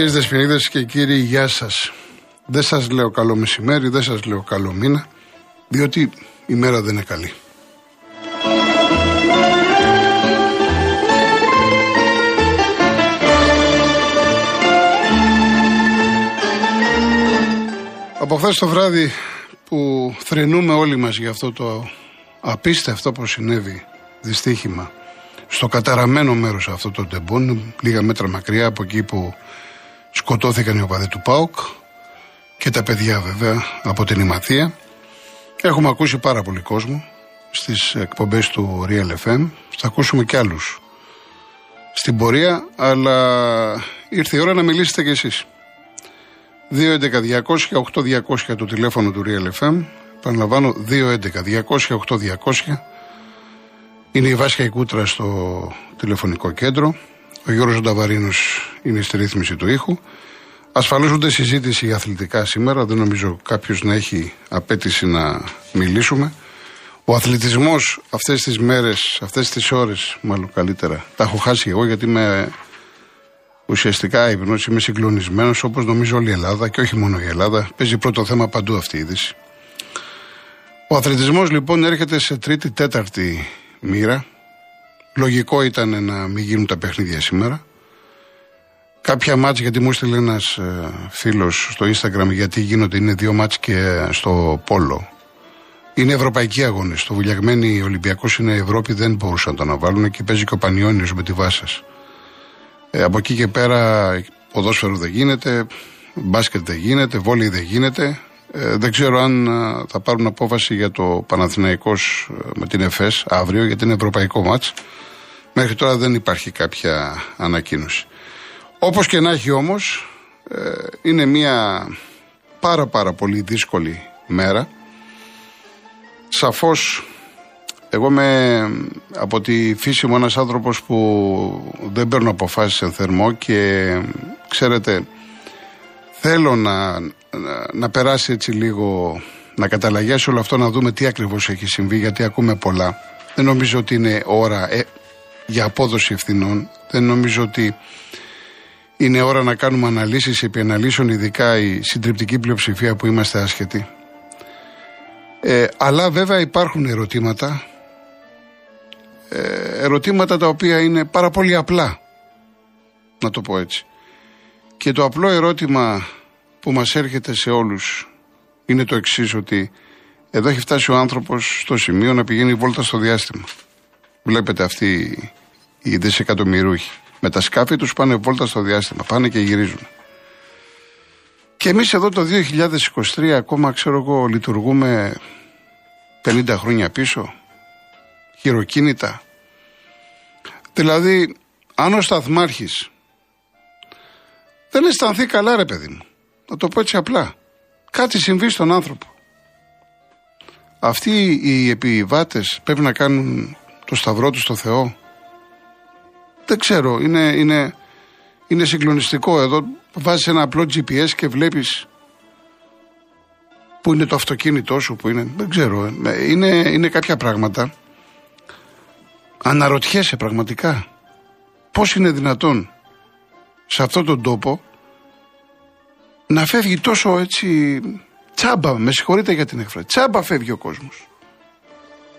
Κυρίες Δεσποινίδες και κύριοι, γεια σας. Δεν σας λέω καλό μεσημέρι, δεν σας λέω καλό μήνα, διότι η μέρα δεν είναι καλή. Από χθες το βράδυ που θρενούμε όλοι μας για αυτό το απίστευτο που συνέβη δυστύχημα στο καταραμένο μέρος αυτό το τεμπών, λίγα μέτρα μακριά από εκεί που σκοτώθηκαν οι οπαδοί του ΠΑΟΚ και τα παιδιά βέβαια από την Ημαθία. Έχουμε ακούσει πάρα πολύ κόσμο στις εκπομπές του Real FM, θα ακούσουμε κι άλλους στην πορεία, αλλά ήρθε η ώρα να μιλήσετε κι εσείς. 211-200-8200 το τηλέφωνο του Real FM, επαναλαμβάνω 211-200-8200 είναι η Βάσια Ικούτρα στο τηλεφωνικό κέντρο. Ο Γιώργος Νταβαρίνος είναι στη ρύθμιση του ήχου. Ασφαλώς ούτε συζήτηση για αθλητικά σήμερα. Δεν νομίζω κάποιος να έχει απέτηση να μιλήσουμε. Ο αθλητισμός αυτές τις μέρες, αυτές τις ώρες, μάλλον καλύτερα, τα έχω χάσει εγώ γιατί είμαι ουσιαστικά ύπνος, είμαι συγκλονισμένος όπως νομίζω όλη η Ελλάδα και όχι μόνο η Ελλάδα. Παίζει πρώτο θέμα παντού αυτή η είδηση. Ο αθλητισμός λοιπόν έρχεται σε τρίτη, τέταρτη μοίρα. Λογικό ήταν να μην γίνουν τα παιχνίδια σήμερα. Κάποια μάτς, γιατί μου έστειλε ένας ε, φίλος στο Instagram, γιατί γίνονται, είναι δύο μάτς και στο Πόλο. Είναι ευρωπαϊκοί αγώνες. Το βουλιαγμένοι Ολυμπιακός είναι Ευρώπη, δεν μπορούσαν να το αναβάλουν και παίζει και ο Πανιόνιος με τη Βάσα. Ε, από εκεί και πέρα, ποδόσφαιρο δεν γίνεται, μπάσκετ δεν γίνεται, βόλεϊ δεν γίνεται. Ε, δεν ξέρω αν ε, θα πάρουν απόφαση για το Παναθηναϊκός ε, με την ΕΦΕΣ αύριο, γιατί είναι ευρωπαϊκό μάτς. Μέχρι τώρα δεν υπάρχει κάποια ανακοίνωση. Όπως και να έχει όμως, είναι μια πάρα πάρα πολύ δύσκολη μέρα. Σαφώς, εγώ είμαι από τη φύση μου ένας άνθρωπος που δεν παίρνω αποφάσεις εν θερμό και ξέρετε, θέλω να, να, περάσει έτσι λίγο, να καταλαγιάσει όλο αυτό, να δούμε τι ακριβώς έχει συμβεί, γιατί ακούμε πολλά. Δεν νομίζω ότι είναι ώρα ε, για απόδοση ευθυνών. Δεν νομίζω ότι είναι ώρα να κάνουμε αναλύσεις επί αναλύσεων, ειδικά η συντριπτική πλειοψηφία που είμαστε άσχετοι. Ε, αλλά βέβαια υπάρχουν ερωτήματα, ε, ερωτήματα τα οποία είναι πάρα πολύ απλά, να το πω έτσι. Και το απλό ερώτημα που μας έρχεται σε όλους είναι το εξής ότι εδώ έχει φτάσει ο άνθρωπος στο σημείο να πηγαίνει βόλτα στο διάστημα. Βλέπετε αυτοί οι δισεκατομμυρούχοι. Με τα σκάφη τους πάνε βόλτα στο διάστημα, πάνε και γυρίζουν. Και εμείς εδώ το 2023 ακόμα ξέρω εγώ λειτουργούμε 50 χρόνια πίσω, χειροκίνητα. Δηλαδή, αν ο Σταθμάρχης δεν αισθανθεί καλά ρε παιδί μου. Να το πω έτσι απλά. Κάτι συμβεί στον άνθρωπο. Αυτοί οι επιβάτες πρέπει να κάνουν το σταυρό τους στο Θεό. Δεν ξέρω, είναι, είναι, είναι συγκλονιστικό εδώ. Βάζεις ένα απλό GPS και βλέπεις που είναι το αυτοκίνητό σου, που είναι, δεν ξέρω. Ε, είναι, είναι κάποια πράγματα. Αναρωτιέσαι πραγματικά. Πώς είναι δυνατόν σε αυτόν τον τόπο να φεύγει τόσο έτσι τσάμπα, με συγχωρείτε για την έκφραση, τσάμπα φεύγει ο κόσμος.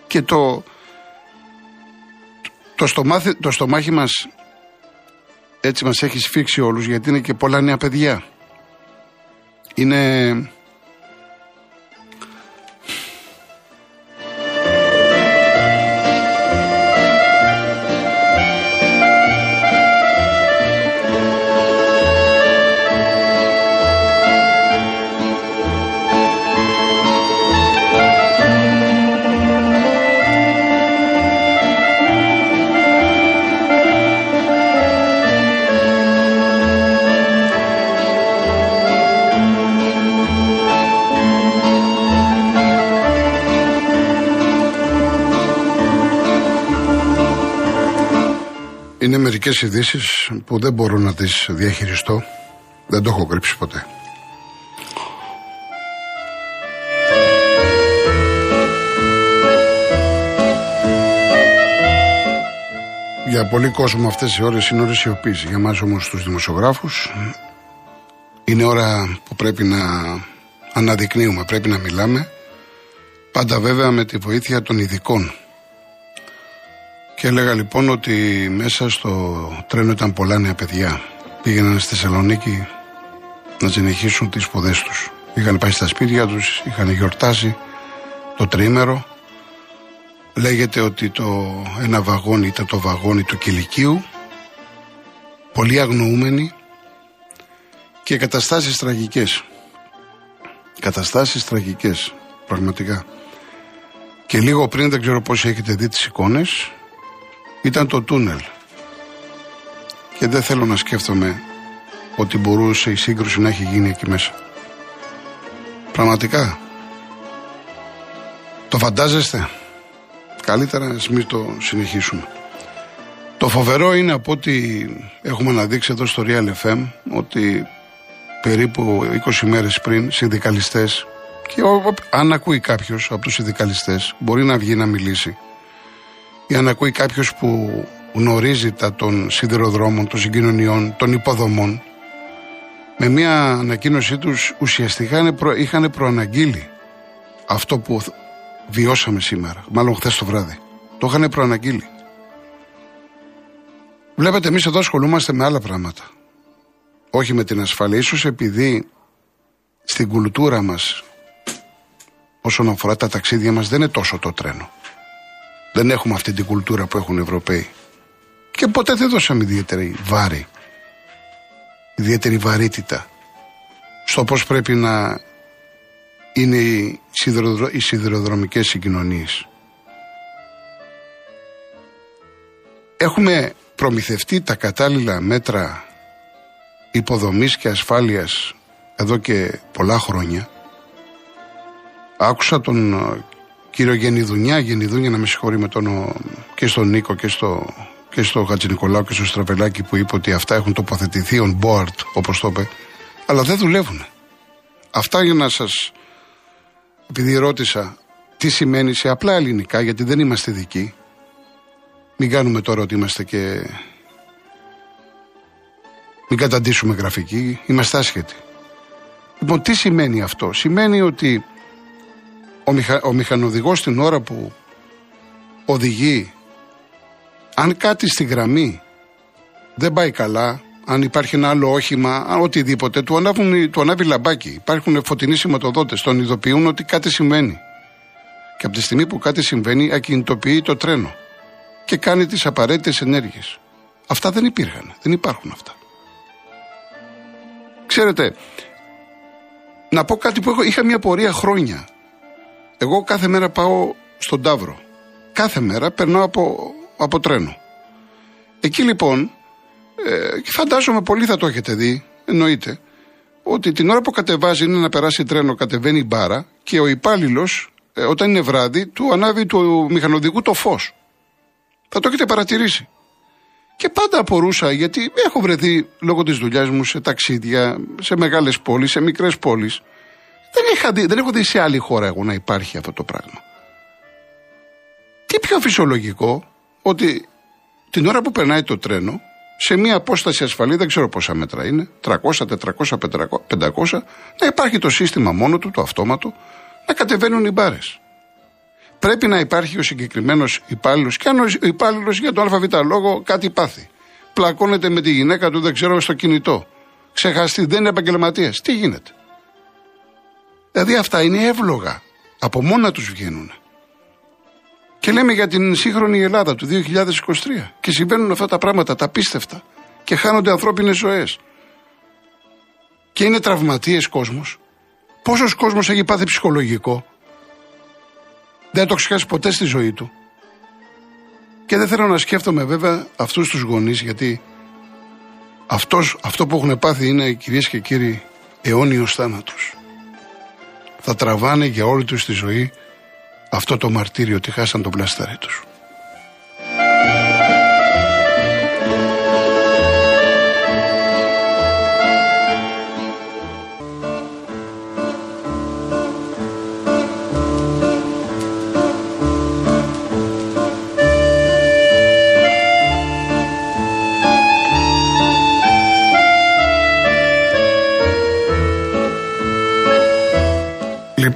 Και το, το, στομάχι, το στομάχι μας έτσι μας έχει σφίξει όλους γιατί είναι και πολλά νέα παιδιά. Είναι Είναι μερικές ειδήσεις που δεν μπορώ να τις διαχειριστώ. Δεν το έχω κρύψει ποτέ. Για πολύ κόσμο αυτές οι ώρες είναι ώρες σιωπής. Για μας όμως τους δημοσιογράφους Είναι ώρα που πρέπει να αναδεικνύουμε, πρέπει να μιλάμε. Πάντα βέβαια με τη βοήθεια των ειδικών. Και έλεγα λοιπόν ότι μέσα στο τρένο ήταν πολλά νέα παιδιά. Πήγαιναν στη Θεσσαλονίκη να συνεχίσουν τις σπουδές τους. Είχαν πάει στα σπίτια τους, είχαν γιορτάσει το τρίμερο. Λέγεται ότι το ένα βαγόνι ήταν το βαγόνι του κηλικίου. Πολύ αγνοούμενοι και καταστάσεις τραγικές. Καταστάσεις τραγικές, πραγματικά. Και λίγο πριν, δεν ξέρω πώς έχετε δει τις εικόνες, ήταν το τούνελ. Και δεν θέλω να σκέφτομαι ότι μπορούσε η σύγκρουση να έχει γίνει εκεί μέσα. Πραγματικά. Το φαντάζεστε; Καλύτερα να μην το συνεχίσουμε. Το φοβερό είναι από ό,τι έχουμε αναδείξει εδώ στο Real FM ότι περίπου 20 μέρες πριν συνδικαλιστές και αν ακούει κάποιος από τους συνδικαλιστές μπορεί να βγει να μιλήσει ή αν ακούει κάποιος που γνωρίζει τα των σιδηροδρόμων, των συγκοινωνιών, των υποδομών με μια ανακοίνωσή τους ουσιαστικά είχαν προαναγγείλει αυτό που βιώσαμε σήμερα, μάλλον χθες το βράδυ. Το είχαν προαναγγείλει. Βλέπετε, εμείς εδώ ασχολούμαστε με άλλα πράγματα. Όχι με την ασφάλεια. Ίσως επειδή στην κουλτούρα μας όσον αφορά τα ταξίδια μας δεν είναι τόσο το τρένο. Δεν έχουμε αυτή την κουλτούρα που έχουν οι Ευρωπαίοι. Και ποτέ δεν δώσαμε ιδιαίτερη βάρη, ιδιαίτερη βαρύτητα στο πώς πρέπει να είναι οι, σιδηροδρο... οι σιδηροδρομικές συγκοινωνίες. Έχουμε προμηθευτεί τα κατάλληλα μέτρα υποδομής και ασφάλειας εδώ και πολλά χρόνια. Άκουσα τον ε, κύριο Γενιδουνιά, Γενιδούνια να με συγχωρεί με τον, ε, και στον Νίκο και στο, και στο Χατζηνικολάου και στο Στραβελάκη που είπε ότι αυτά έχουν τοποθετηθεί on board, όπως το είπε, αλλά δεν δουλεύουν. Αυτά για να σας, επειδή ρώτησα τι σημαίνει σε απλά ελληνικά, γιατί δεν είμαστε δικοί, μην κάνουμε τώρα ότι είμαστε και μην καταντήσουμε γραφική, είμαστε άσχετοι. Λοιπόν, τι σημαίνει αυτό; Σημαίνει ότι ο, μηχα... ο μηχανοδηγός την ώρα που οδηγεί, αν κάτι στη γραμμή δεν πάει καλά, αν υπάρχει ένα άλλο όχημα, οτιδήποτε, του, ανάβουν, του ανάβει λαμπάκι. Υπάρχουν φωτεινοί σηματοδότες, τον ειδοποιούν ότι κάτι συμβαίνει. Και από τη στιγμή που κάτι συμβαίνει, ακινητοποιεί το τρένο και κάνει τις απαραίτητες ενέργειες. Αυτά δεν υπήρχαν. Δεν υπάρχουν αυτά. Ξέρετε, να πω κάτι που έχω, είχα μια πορεία χρόνια. Εγώ κάθε μέρα πάω στον Ταύρο. Κάθε μέρα περνάω από, από τρένο. Εκεί λοιπόν, ε, και φαντάζομαι πολύ θα το έχετε δει, εννοείται, ότι την ώρα που κατεβάζει είναι να περάσει τρένο, κατεβαίνει η μπάρα και ο υπάλληλος, ε, όταν είναι βράδυ, του ανάβει του μηχανοδικού το φως. Θα το έχετε παρατηρήσει. Και πάντα απορούσα, γιατί έχω βρεθεί λόγω της δουλειάς μου σε ταξίδια, σε μεγάλες πόλεις, σε μικρές πόλεις. Δεν, δεν έχω δει σε άλλη χώρα εγώ να υπάρχει αυτό το πράγμα. Τι πιο φυσιολογικό ότι την ώρα που περνάει το τρένο, σε μια απόσταση ασφαλή, δεν ξέρω πόσα μέτρα είναι, 300, 400, 500, να υπάρχει το σύστημα μόνο του, το αυτόματο, να κατεβαίνουν οι μπάρες. Πρέπει να υπάρχει ο συγκεκριμένος υπάλληλος και αν ο υπάλληλος για τον ΑΒ λόγο κάτι πάθει. Πλακώνεται με τη γυναίκα του, δεν ξέρω, στο κινητό. Ξεχαστεί, δεν είναι επαγγελματίας. Τι γίνεται; Δηλαδή αυτά είναι εύλογα. Από μόνα τους βγαίνουν. Και λέμε για την σύγχρονη Ελλάδα του 2023. Και συμβαίνουν αυτά τα πράγματα, τα πίστευτα. Και χάνονται ανθρώπινες ζωές. Και είναι τραυματίες κόσμος. Πόσος κόσμος έχει πάθει ψυχολογικό; Δεν το ξεχάσει ποτέ στη ζωή του. Και δεν θέλω να σκέφτομαι βέβαια αυτούς τους γονείς γιατί αυτός, αυτό που έχουν πάθει είναι κυρίες και κύριοι αιώνιος θάνατος. Θα τραβάνε για όλη τους τη ζωή αυτό το μαρτύριο ότι χάσαν τον πλαστάρι τους.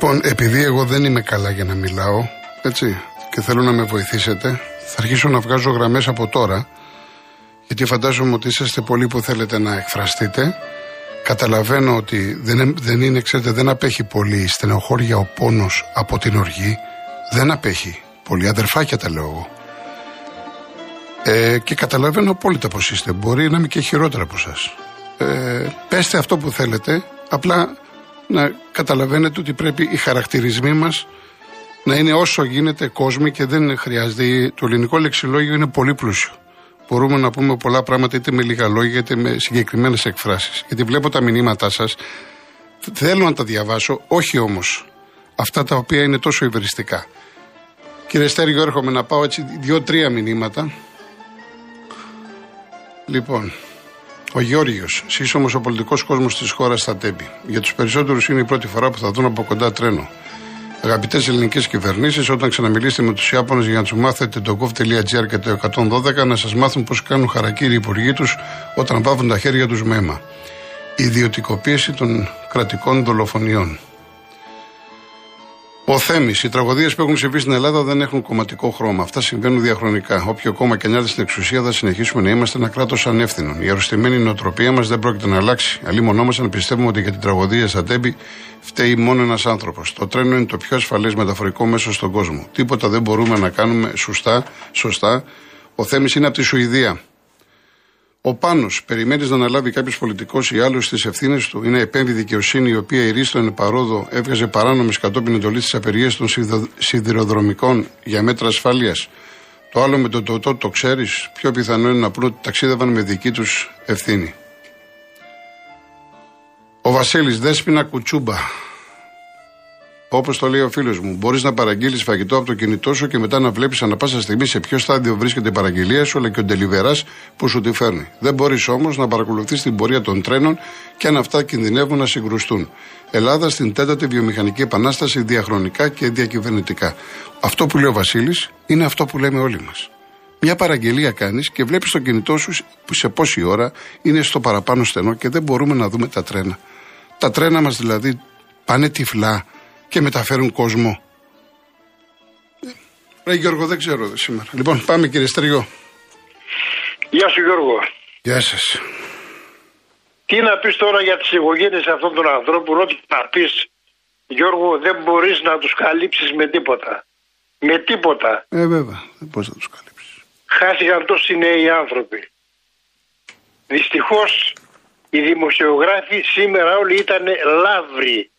Λοιπόν, επειδή εγώ δεν είμαι καλά για να μιλάω, έτσι, και θέλω να με βοηθήσετε, θα αρχίσω να βγάζω γραμμές από τώρα, γιατί φαντάζομαι ότι είσαστε πολλοί που θέλετε να εκφραστείτε. Καταλαβαίνω ότι δεν, δεν είναι, ξέρετε, δεν απέχει πολύ η στενοχώρια ο πόνος από την οργή. Δεν απέχει πολύ. Αδερφάκια τα λέω εγώ. Ε, και καταλαβαίνω απόλυτα πώ είστε. Μπορεί να είμαι και χειρότερα από εσά. Ε, πέστε αυτό που θέλετε. Απλά να καταλαβαίνετε ότι πρέπει οι χαρακτηρισμοί μας να είναι όσο γίνεται κόσμοι και δεν χρειάζεται. Το ελληνικό λεξιλόγιο είναι πολύ πλούσιο. Μπορούμε να πούμε πολλά πράγματα είτε με λίγα λόγια είτε με συγκεκριμένες εκφράσεις. Γιατί βλέπω τα μηνύματά σας. Θέλω να τα διαβάσω, όχι όμως αυτά τα οποία είναι τόσο υβριστικά. Κύριε Στέργιο, έρχομαι να πάω έτσι δύο-τρία μηνύματα. Λοιπόν, ο Γιώργο, σύσσωμο ο πολιτικός κόσμος της χώρας στα Τέμπη. Για τους περισσότερους είναι η πρώτη φορά που θα δουν από κοντά τρένο. Αγαπητές ελληνικές κυβερνήσεις, όταν ξαναμιλήσετε με τους Ιάπωνες για να τους μάθετε το gov.gr και το 112, να σας μάθουν πώς κάνουν χαρακτήρι οι υπουργοί τους όταν βάβουν τα χέρια τους με αίμα. Ιδιωτικοποίηση των κρατικών δολοφονιών. Ο Θέμη, οι τραγωδίες που έχουν συμβεί στην Ελλάδα δεν έχουν κομματικό χρώμα. Αυτά συμβαίνουν διαχρονικά. Όποιο κόμμα και αν έρθει στην εξουσία, θα συνεχίσουμε να είμαστε ένα κράτος ανεύθυνο. Η αρρωστημένη νοοτροπία μας δεν πρόκειται να αλλάξει. Αλλή μα αν πιστεύουμε ότι για την τραγωδία στα Τέμπη φταίει μόνο ένας άνθρωπος. Το τρένο είναι το πιο ασφαλές μεταφορικό μέσο στον κόσμο. Τίποτα δεν μπορούμε να κάνουμε σωστά. σωστά. Ο Θέμης είναι από τη Σουηδία. Ο Πάνος περιμένεις να αναλάβει κάποιος πολιτικός ή άλλος τις ευθύνες του; Είναι επέμβη δικαιοσύνη η οποία ηρίστον παρόδο έβγαζε παράνομες κατόπιν εντολής της απεργίας των σιδηροδρομικών για μέτρα ασφάλειας. Το άλλο με το τοτό το ξέρεις, πιο πιθανό είναι να πούνε ότι ταξίδευαν με δική τους ευθύνη. Ο Βασίλης Δέσπινα Κουτσούμπα Όπως το λέει ο φίλος μου, μπορείς να παραγγείλεις φαγητό από το κινητό σου και μετά να βλέπεις ανα πάσα στιγμή σε ποιο στάδιο βρίσκεται η παραγγελία σου, αλλά και ο ντελιβεράς που σου τη φέρνει. Δεν μπορείς όμως να παρακολουθείς την πορεία των τρένων και αν αυτά κινδυνεύουν να συγκρουστούν. Ελλάδα στην τέταρτη βιομηχανική επανάσταση διαχρονικά και διακυβερνητικά. Αυτό που λέει ο Βασίλης είναι αυτό που λέμε όλοι μας. Μια παραγγελία κάνεις και βλέπεις το κινητό σου σε πόση ώρα είναι στο παραπάνω στενό και δεν μπορούμε να δούμε τα τρένα. Τα τρένα μας δηλαδή πάνε τυφλά και μεταφέρουν κόσμο. Ρε Γιώργο, δεν ξέρω σήμερα. Λοιπόν, πάμε κύριε Στριό. Γεια σου Γιώργο. Γεια σας. Τι να πεις τώρα για τις οικογένειες αυτών των ανθρώπων, ό,τι να πεις Γιώργο δεν μπορείς να τους καλύψεις με τίποτα. Με τίποτα. Ε βέβαια, δεν μπορείς να τους καλύψεις. Χάθηκαν τόσοι νέοι άνθρωποι. Δυστυχώς οι δημοσιογράφοι σήμερα όλοι ήταν λαύροι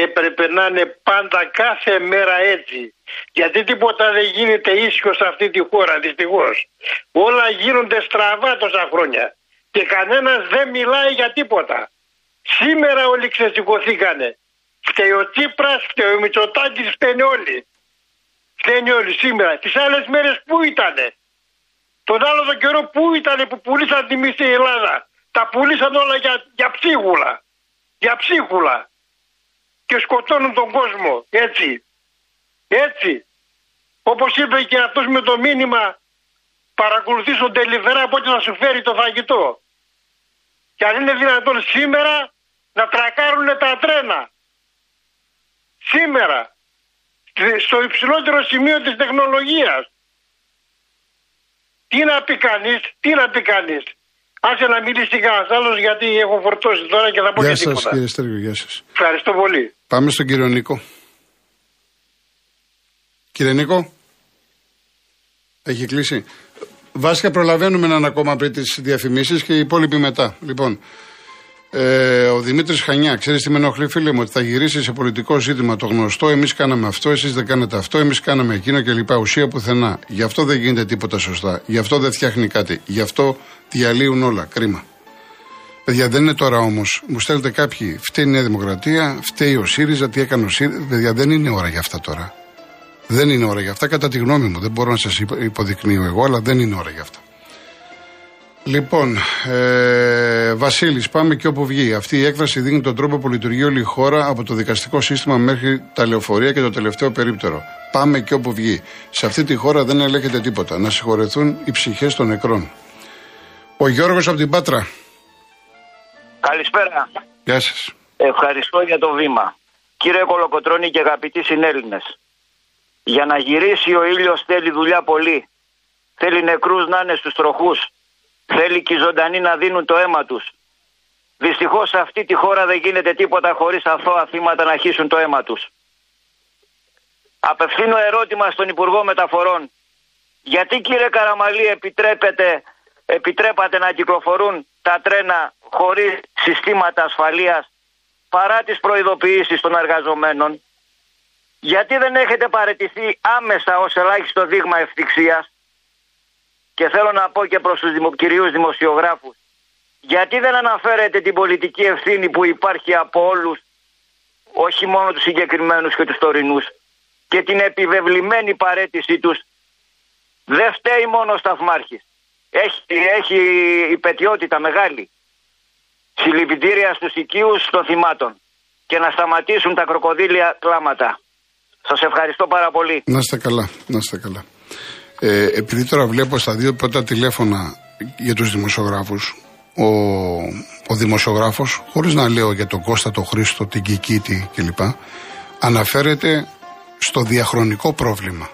έπρεπε να είναι πάντα κάθε μέρα έτσι. Γιατί τίποτα δεν γίνεται ίσιο σε αυτή τη χώρα, δυστυχώς. Όλα γίνονται στραβά τόσα χρόνια. Και κανένας δεν μιλάει για τίποτα. Σήμερα όλοι ξεσηκωθήκανε. Φταίει ο Τσίπρας, φταίει ο Μητσοτάκης, φταίνε όλοι. Φταίνε όλοι σήμερα. Τις άλλες μέρες πού ήτανε; Τον άλλο τον καιρό πού ήταν που πουλήσαν τη μισή Ελλάδα; Τα πουλήσαν όλα για, για ψίχουλα. Για ψίχουλα και σκοτώνουν τον κόσμο. Έτσι. Έτσι. Όπως είπε και αυτός με το μήνυμα παρακολουθείς τον τελειβερά πότε θα σου φέρει το φαγητό. Και αν είναι δυνατόν σήμερα να τρακάρουν τα τρένα. Σήμερα. Στο υψηλότερο σημείο της τεχνολογίας. Τι να πει κανείς, τι να πει κανείς. Άσε να μιλήσει κανένας άλλος γιατί έχω φορτώσει τώρα και θα πω γεια και τίποτα. Γεια σα κύριε Στέργιο, γεια σας. Ευχαριστώ πολύ. Πάμε στον κύριο Νίκο. Κύριε Νίκο, έχει κλείσει. Βάσια προλαβαίνουμε έναν ακόμα πριν τις διαφημίσεις και οι υπόλοιποι μετά. Λοιπόν, ε, ο Δημήτρης Χανιά, ξέρεις τι με ενοχλεί, φίλε μου, ότι θα γυρίσει σε πολιτικό ζήτημα το γνωστό. Εμείς κάναμε αυτό, εσείς δεν κάνετε αυτό, εμείς κάναμε εκείνο κλπ. Ουσία πουθενά. Γι' αυτό δεν γίνεται τίποτα σωστά. Γι' αυτό δεν φτιάχνει κάτι. Γι' αυτό διαλύουν όλα. Κρίμα. Παιδιά, δεν είναι τώρα όμως. Μου στέλνετε κάποιοι, φταίει η Νέα Δημοκρατία, φταίει ο ΣΥΡΙΖΑ, τι έκανε ο ΣΥΡΙΖΑ. Παιδιά, δεν είναι ώρα για αυτά τώρα. Δεν είναι ώρα για αυτά, κατά τη γνώμη μου. Δεν μπορώ να σας υποδεικνύω εγώ, αλλά δεν είναι ώρα για αυτά. Λοιπόν, ε, Βασίλης, πάμε και όπου βγει. Αυτή η έκφραση δίνει τον τρόπο που λειτουργεί όλη η χώρα από το δικαστικό σύστημα μέχρι τα λεωφορεία και το τελευταίο περίπτερο. Πάμε και όπου βγει. Σε αυτή τη χώρα δεν ελέγχεται τίποτα. Να συγχωρεθούν οι ψυχές των νεκρών. Ο Γιώργος από την Πάτρα. Καλησπέρα. Γεια σας. Ευχαριστώ για το βήμα. Κύριε Κολοκοτρώνη και αγαπητοί συνέλληνες, για να γυρίσει ο ήλιος θέλει δουλειά πολύ. Θέλει νεκρούς να είναι στους τροχούς. Θέλει και οι ζωντανοί να δίνουν το αίμα τους. Δυστυχώς σε αυτή τη χώρα δεν γίνεται τίποτα χωρίς αθώα θύματα να χύσουν το αίμα τους. Απευθύνω ερώτημα στον Υπουργό Μεταφορών. Γιατί κύριε Καραμαλή επιτρέπετε, επιτρέπατε να κυκλοφορούν τα τρένα χωρίς συστήματα ασφαλείας παρά τις προειδοποιήσεις των εργαζομένων; Γιατί δεν έχετε παρετηθεί άμεσα ως ελάχιστο δείγμα ευτυχίας; Και θέλω να πω και προς τους δημο, κυρίους δημοσιογράφους γιατί δεν αναφέρετε την πολιτική ευθύνη που υπάρχει από όλους όχι μόνο τους συγκεκριμένους και τους τωρινούς και την επιβεβλημένη παρέτησή τους δεν φταίει μόνο ο Σταθμάρχης. Έχει, έχει υπετιότητα μεγάλη. Συλληπιτήρια στους οικείους των θυμάτων και να σταματήσουν τα κροκοδίλια κλάματα. Σας ευχαριστώ πάρα πολύ. Να είστε καλά, να είστε καλά. Ε, επειδή τώρα βλέπω στα δύο πρώτα τηλέφωνα για τους δημοσιογράφους, ο, ο δημοσιογράφος, χωρίς να λέω για τον Κώστα, τον Χρήστο, την Κικίτη κλπ, αναφέρεται στο διαχρονικό πρόβλημα.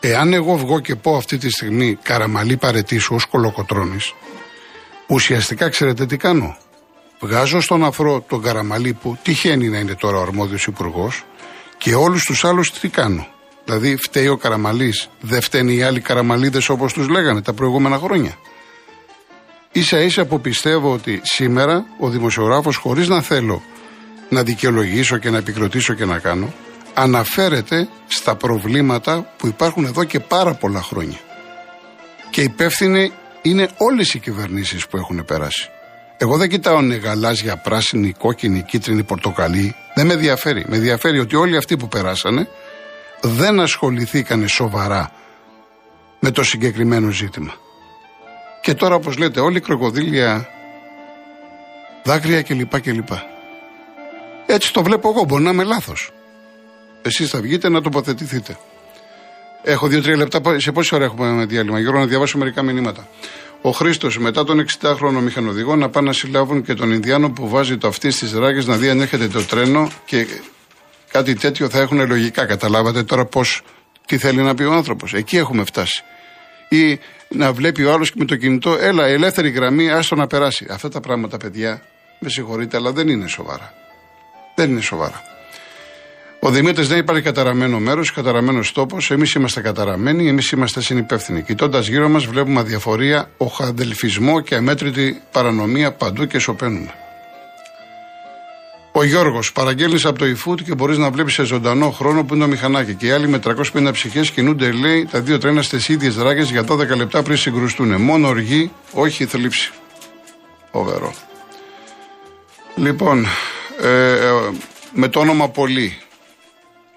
Εάν εγώ βγω και πω αυτή τη στιγμή καραμαλή παρετήσω ως κολοκοτρώνης, ουσιαστικά ξέρετε τι κάνω. Βγάζω στον αφρό τον καραμαλή που τυχαίνει να είναι τώρα ο αρμόδιος υπουργός και όλους τους άλλους τι κάνω. Δηλαδή φταίει ο Καραμαλής, δεν φταίνει οι άλλοι Καραμαλίδες όπως τους λέγανε τα προηγούμενα χρόνια. Ίσα ίσα που πιστεύω ότι σήμερα ο δημοσιογράφος χωρίς να θέλω να δικαιολογήσω και να επικροτήσω και να κάνω αναφέρεται στα προβλήματα που υπάρχουν εδώ και πάρα πολλά χρόνια. Και υπεύθυνοι είναι όλες οι κυβερνήσεις που έχουν περάσει. Εγώ δεν κοιτάω είναι γαλάζια, πράσινη, κόκκινη, κίτρινη, πορτοκαλί. Δεν με ενδιαφέρει. Με ενδιαφέρει ότι όλοι αυτοί που περάσανε δεν ασχοληθήκαν σοβαρά με το συγκεκριμένο ζήτημα. Και τώρα όπως λέτε όλοι κροκοδίλια, δάκρυα κλπ. κλπ. Έτσι το βλέπω εγώ, μπορεί να είμαι λάθος. Εσείς θα βγείτε να τοποθετηθείτε. Έχω δύο-τρία λεπτά. Σε πόση ώρα έχουμε διάλειμμα, Γιώργο, να διαβάσω μερικά μηνύματα. Ο Χρήστος μετά τον 60χρονο μηχανοδηγό να πάνε να συλλάβουν και τον Ινδιάνο που βάζει το αυτί στις ράγες να δει αν έρχεται το τρένο και κάτι τέτοιο θα έχουν λογικά. Καταλάβατε τώρα πώς, τι θέλει να πει ο άνθρωπος. Εκεί έχουμε φτάσει. Ή να βλέπει ο άλλος και με το κινητό, έλα, ελεύθερη γραμμή, άστο να περάσει. Αυτά τα πράγματα, παιδιά, με συγχωρείτε, αλλά δεν είναι σοβαρά. Δεν είναι σοβαρά. Ο Δημήτρης δεν υπάρχει καταραμένο μέρος, καταραμένος τόπος. Εμείς είμαστε καταραμένοι, εμείς είμαστε συνυπεύθυνοι. Κοιτώντας γύρω μας, βλέπουμε αδιαφορία, οχαδελφισμό και αμέτρητη παρανομία παντού και σωπαίνουμε. Ο Γιώργος, παραγγέλνεις από το eFood και μπορείς να βλέπεις σε ζωντανό χρόνο που είναι το μηχανάκι. Και οι άλλοι με 350 ψυχές κινούνται, λέει, τα δύο τρένα στις ίδιες δράγε για 12 λεπτά πριν συγκρουστούν. Μόνο οργή, όχι θλίψη. Φοβερό. Λοιπόν, ε, ε, με το όνομα Πολύ,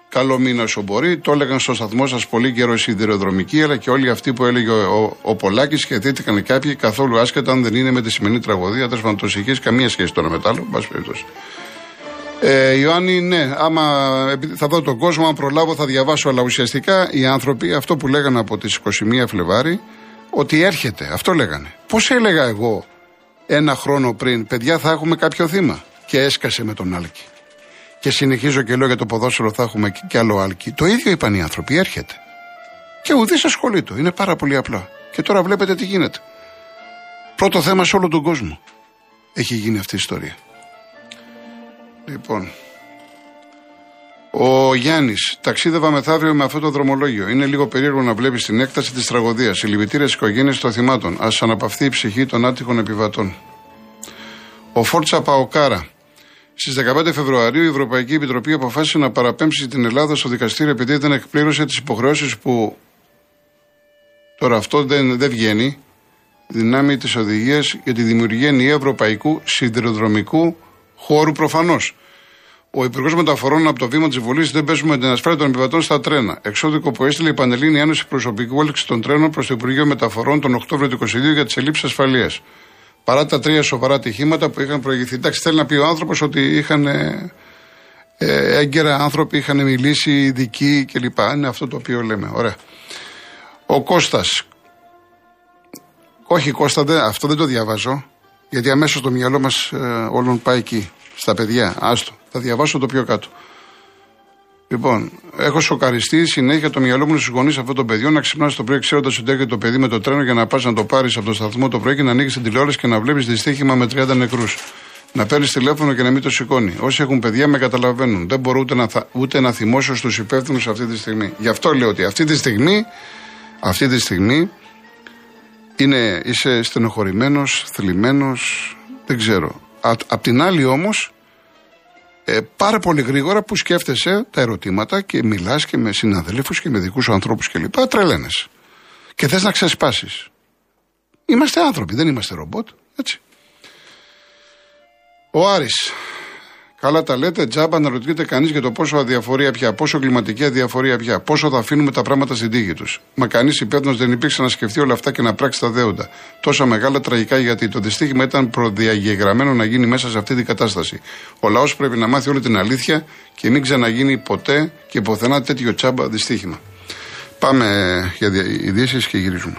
Καλό μήνα όσο μπορεί. Το έλεγαν στο σταθμό σας πολύ καιρό οι σιδηροδρομικοί, αλλά και όλοι αυτοί που έλεγε ο, ο, ο Πολάκης και δίθηκαν κάποιοι καθόλου άσχετα αν δεν είναι με τη σημερινή τραγωδία. Τέλος πάντων, το καμία σχέση τώρα με το άλλο. Μπα περιπτώσει. Ε, Ιωάννη, ναι, άμα θα δω τον κόσμο, αν προλάβω θα διαβάσω, αλλά ουσιαστικά οι άνθρωποι αυτό που λέγανε από τις 21 Φλεβάρι, ότι έρχεται. Αυτό λέγανε. Πώς έλεγα εγώ ένα χρόνο πριν, παιδιά θα έχουμε κάποιο θύμα. Και έσκασε με τον Άλκη και συνεχίζω και λέω για το ποδόσφαιρο θα έχουμε και άλλο άλκη. Το ίδιο είπαν οι άνθρωποι, έρχεται. Και ουδής ασχολείται. Είναι πάρα πολύ απλά. Και τώρα βλέπετε τι γίνεται. Πρώτο θέμα σε όλο τον κόσμο έχει γίνει αυτή η ιστορία. Λοιπόν, ο Γιάννης, ταξίδευα μεθαύριο με αυτό το δρομολόγιο. Είναι λίγο περίεργο να βλέπεις την έκταση της τραγωδίας. Συλληπιτήρια οικογένειες των θυμάτων. Α αναπαυθεί η ψυχή των άτυχων επιβατών. Ο Φόρτσα Παοκάρα, Στις 15 Φεβρουαρίου η Ευρωπαϊκή Επιτροπή αποφάσισε να παραπέμψει την Ελλάδα στο δικαστήριο επειδή δεν εκπλήρωσε τις υποχρεώσεις που. Τώρα αυτό δεν, δεν βγαίνει. Δυνάμει της οδηγίας για τη δημιουργία ενιαίου ευρωπαϊκού σιδηροδρομικού χώρου προφανώς. Ο Υπουργός Μεταφορών από το βήμα της Βουλής δεν παίζουμε την ασφάλεια των επιβατών στα τρένα. Εξώδικο που έστειλε η Πανελλήνια Ένωση Προσωπικού Έλεξη των Τρένων προς το Υπουργείο Μεταφορών τον Οκτώβριο του 2022 για τις ελλείψεις ασφαλείας. Παρά τα τρία σοβαρά ατυχήματα που είχαν προηγηθεί. Εντάξει, θέλει να πει ο άνθρωπος ότι είχαν ε, ε, έγκαιρα άνθρωποι, είχαν μιλήσει ειδικοί κλπ. Είναι αυτό το οποίο λέμε. Ωραία. Ο Κώστας. Όχι, Κώστα, δεν, αυτό δεν το διαβάζω. Γιατί αμέσως το μυαλό μας ε, όλων πάει εκεί. Στα παιδιά. Άστο. Θα διαβάσω το πιο κάτω. Λοιπόν, έχω σοκαριστεί συνέχεια το μυαλό μου στους γονείς αυτών των παιδιών να ξυπνάς το πρωί ξέροντας ότι έρχεται το παιδί με το τρένο για να πας να το πάρεις από το σταθμό το πρωί και να ανοίξεις την τηλεόραση και να βλέπεις δυστύχημα με 30 νεκρούς. Να παίρνεις τηλέφωνο και να μην το σηκώνει. Όσοι έχουν παιδιά με καταλαβαίνουν. Δεν μπορώ ούτε να, θα, ούτε να θυμώσω στους υπεύθυνους αυτή τη στιγμή. Γι' αυτό λέω ότι αυτή τη στιγμή, αυτή τη στιγμή είναι, είσαι στενοχωρημένος, θλιμμένος, δεν ξέρω. απ' την άλλη όμως, ε, πάρα πολύ γρήγορα που σκέφτεσαι τα ερωτήματα και μιλάς και με συναδέλφους και με δικούς ανθρώπους κλπ. Τρελαίνε. Και θες να ξεσπάσεις. Είμαστε άνθρωποι, δεν είμαστε ρομπότ. Έτσι. Ο Άρης Καλά τα λέτε, τζάμπα να ρωτήσετε κανείς για το πόσο αδιαφορία πια, πόσο κλιματική αδιαφορία πια, πόσο θα αφήνουμε τα πράγματα στην τύχη τους. Μα κανείς υπεύθυνος δεν υπήρξε να σκεφτεί όλα αυτά και να πράξει τα δέοντα. Τόσα μεγάλα τραγικά γιατί το δυστύχημα ήταν προδιαγεγραμμένο να γίνει μέσα σε αυτή την κατάσταση. Ο λαός πρέπει να μάθει όλη την αλήθεια και μην ξαναγίνει ποτέ και ποθενά τέτοιο τσάμπα δυστύχημα. Πάμε για ειδήσεις και γυρίζουμε.